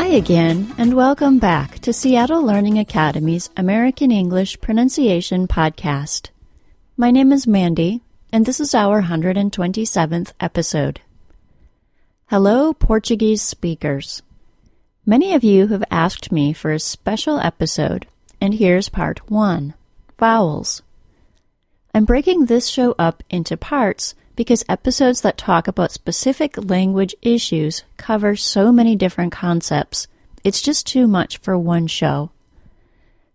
Hi again, and welcome back to Seattle Learning Academy's American English Pronunciation Podcast. My name is Mandy, and this is our 127th episode. Hello, Portuguese speakers. Many of you have asked me for a special episode, and here's part one vowels. I'm breaking this show up into parts because episodes that talk about specific language issues cover so many different concepts. It's just too much for one show.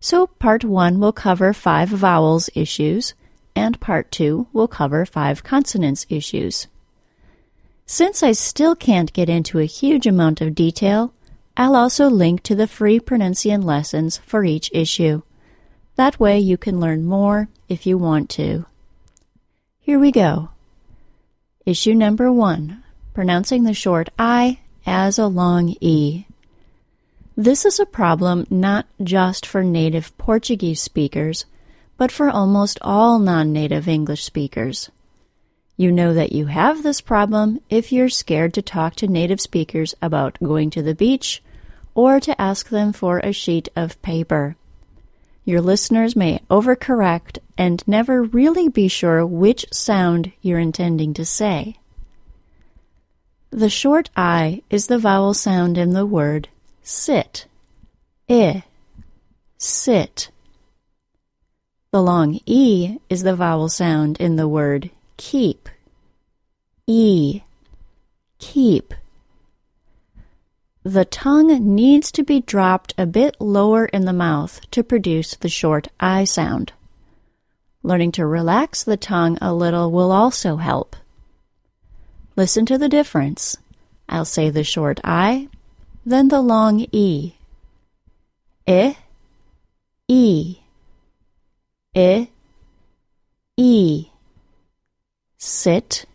So, part one will cover five vowels issues, and part two will cover five consonants issues. Since I still can't get into a huge amount of detail, I'll also link to the free pronunciation lessons for each issue. That way you can learn more if you want to. Here we go. Issue number one pronouncing the short I as a long E. This is a problem not just for native Portuguese speakers, but for almost all non native English speakers. You know that you have this problem if you're scared to talk to native speakers about going to the beach or to ask them for a sheet of paper. Your listeners may overcorrect and never really be sure which sound you're intending to say. The short I is the vowel sound in the word sit. I. Sit. The long E is the vowel sound in the word keep. E. Keep. The tongue needs to be dropped a bit lower in the mouth to produce the short I sound. Learning to relax the tongue a little will also help. Listen to the difference. I'll say the short I, then the long E. I, E. I, E. Sit,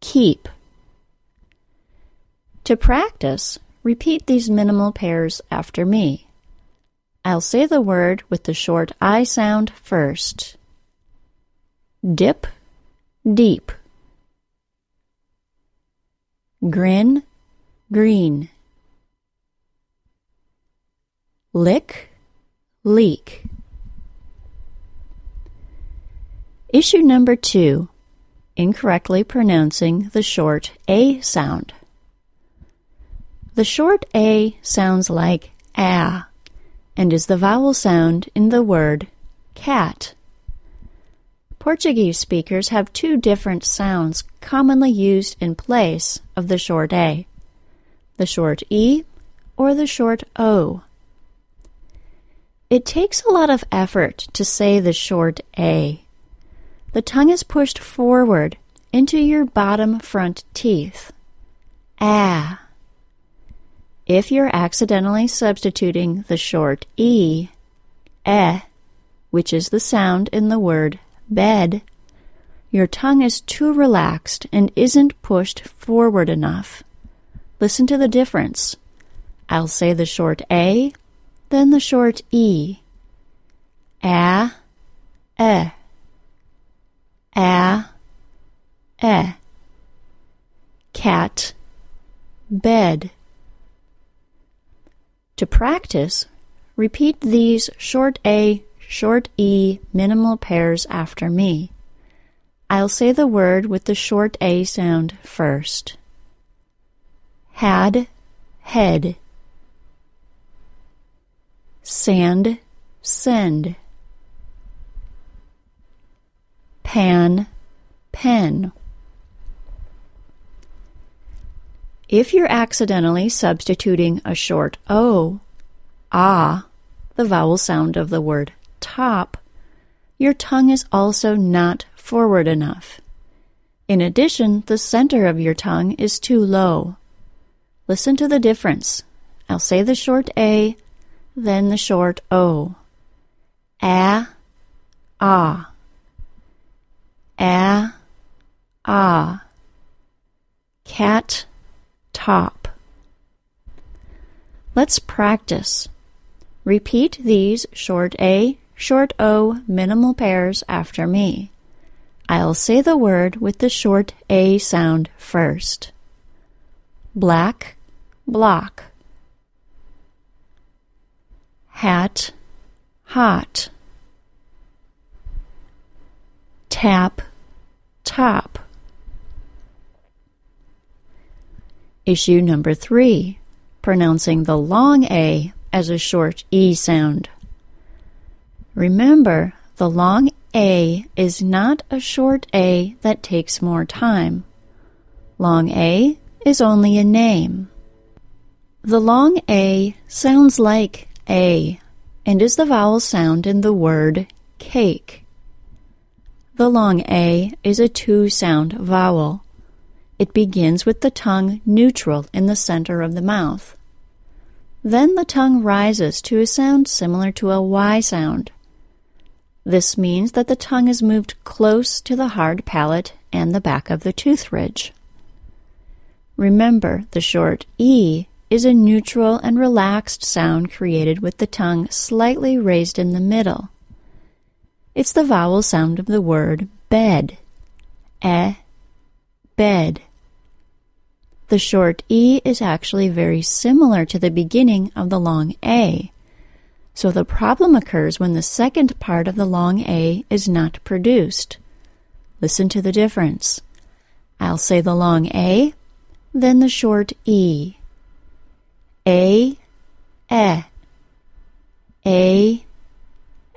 keep. To practice, repeat these minimal pairs after me. I'll say the word with the short I sound first. Dip, deep. Grin, green. Lick, leak. Issue number two incorrectly pronouncing the short A sound. The short A sounds like ah and is the vowel sound in the word cat. Portuguese speakers have two different sounds commonly used in place of the short A the short E or the short O. It takes a lot of effort to say the short A. The tongue is pushed forward into your bottom front teeth. Ah. If you're accidentally substituting the short E, eh, which is the sound in the word bed, your tongue is too relaxed and isn't pushed forward enough. Listen to the difference. I'll say the short A, then the short E. A, eh, a, eh. Cat, bed. To practice, repeat these short A, short E minimal pairs after me. I'll say the word with the short A sound first. Had, head. Sand, send. Pan, pen. If you're accidentally substituting a short O, ah, the vowel sound of the word top, your tongue is also not forward enough. In addition, the center of your tongue is too low. Listen to the difference. I'll say the short A, then the short O. A, ah. A, ah. Cat, top. Let's practice. Repeat these short A, short O minimal pairs after me. I'll say the word with the short A sound first. Black, block. hat, hot. Tap, top. Issue number three, pronouncing the long A as a short E sound. Remember, the long A is not a short A that takes more time. Long A is only a name. The long A sounds like A and is the vowel sound in the word cake. The long A is a two sound vowel. It begins with the tongue neutral in the center of the mouth. Then the tongue rises to a sound similar to a Y sound. This means that the tongue is moved close to the hard palate and the back of the tooth ridge. Remember, the short E is a neutral and relaxed sound created with the tongue slightly raised in the middle. It's the vowel sound of the word bed. E, bed. The short E is actually very similar to the beginning of the long A. So the problem occurs when the second part of the long A is not produced. Listen to the difference. I'll say the long A, then the short E. A, E. A,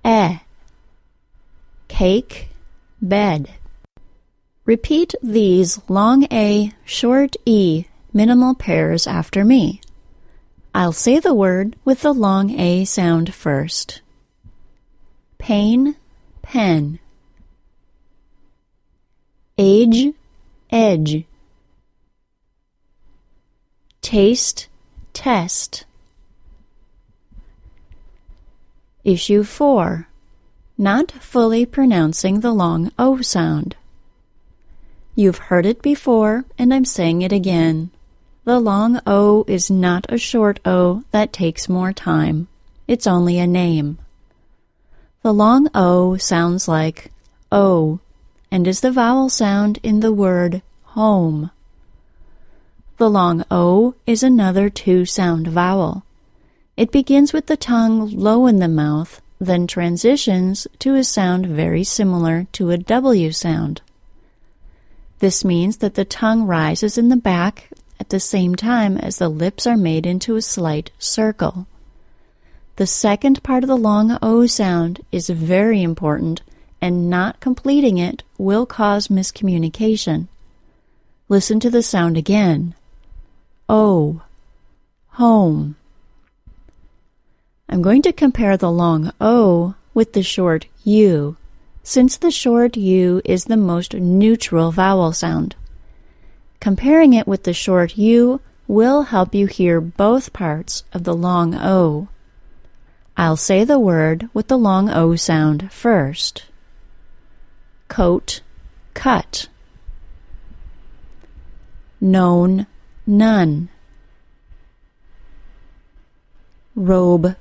E. Cake, bed. Repeat these long A, short E minimal pairs after me. I'll say the word with the long A sound first. Pain, pen. Age, edge. Taste, test. Issue 4. Not fully pronouncing the long O sound. You've heard it before, and I'm saying it again. The long O is not a short O that takes more time. It's only a name. The long O sounds like O and is the vowel sound in the word home. The long O is another two sound vowel. It begins with the tongue low in the mouth, then transitions to a sound very similar to a W sound. This means that the tongue rises in the back at the same time as the lips are made into a slight circle. The second part of the long O sound is very important, and not completing it will cause miscommunication. Listen to the sound again. O. Home. I'm going to compare the long O with the short U, since the short U is the most neutral vowel sound. Comparing it with the short U will help you hear both parts of the long O. I'll say the word with the long O sound first. Coat, cut. Known, none. Robe,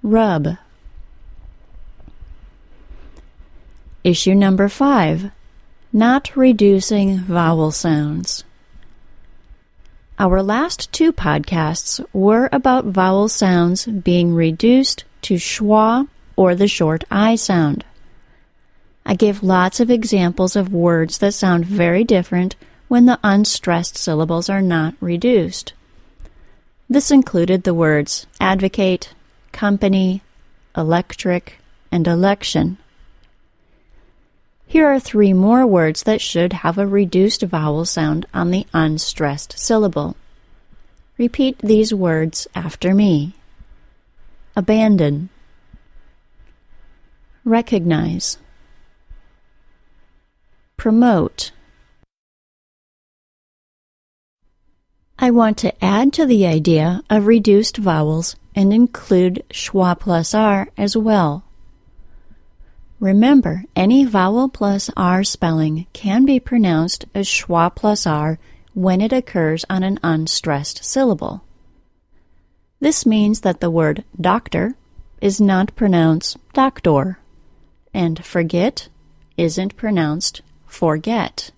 rub. Issue number five. Not reducing vowel sounds. Our last two podcasts were about vowel sounds being reduced to schwa or the short I sound. I gave lots of examples of words that sound very different when the unstressed syllables are not reduced. This included the words advocate, company, electric, and election. Here are three more words that should have a reduced vowel sound on the unstressed syllable. Repeat these words after me. Abandon. Recognize. Promote. I want to add to the idea of reduced vowels and include schwa plus r as well. Remember, any vowel plus R spelling can be pronounced as schwa plus R when it occurs on an unstressed syllable. This means that the word doctor is not pronounced doctor, and forget isn't pronounced forget,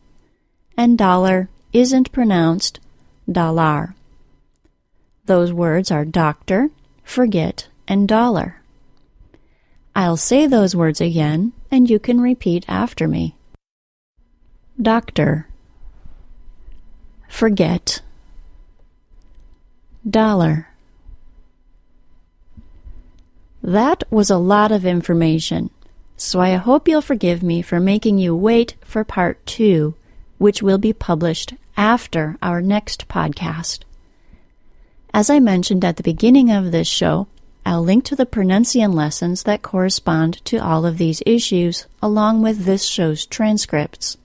and dollar isn't pronounced dollar. Those words are doctor, forget, and dollar. I'll say those words again, and you can repeat after me. Doctor. Forget. Dollar. That was a lot of information, so I hope you'll forgive me for making you wait for part two, which will be published after our next podcast. As I mentioned at the beginning of this show, I'll link to the pronunciation lessons that correspond to all of these issues, along with this show's transcripts.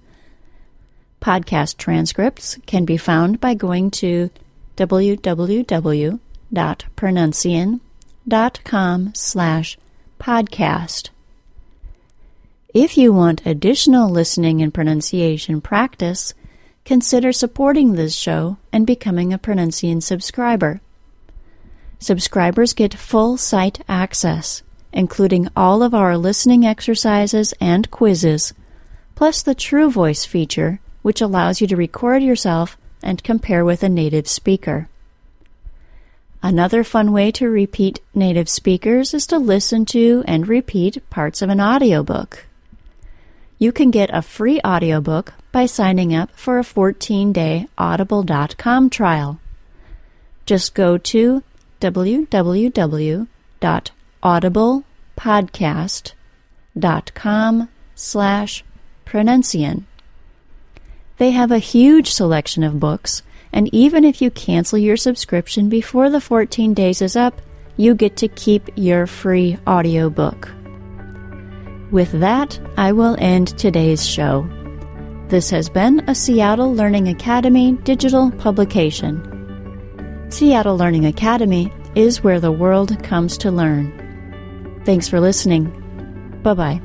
Podcast transcripts can be found by going to www.pronuncian.com slash podcast. If you want additional listening and pronunciation practice, consider supporting this show and becoming a Pronuncian subscriber. Subscribers get full site access, including all of our listening exercises and quizzes, plus the True Voice feature, which allows you to record yourself and compare with a native speaker. Another fun way to repeat native speakers is to listen to and repeat parts of an audiobook. You can get a free audiobook by signing up for a 14 day audible.com trial. Just go to www.audiblepodcast.com slash pronuncian. They have a huge selection of books, and even if you cancel your subscription before the 14 days is up, you get to keep your free audiobook. With that, I will end today's show. This has been a Seattle Learning Academy digital publication. Seattle Learning Academy is where the world comes to learn. Thanks for listening. Bye bye.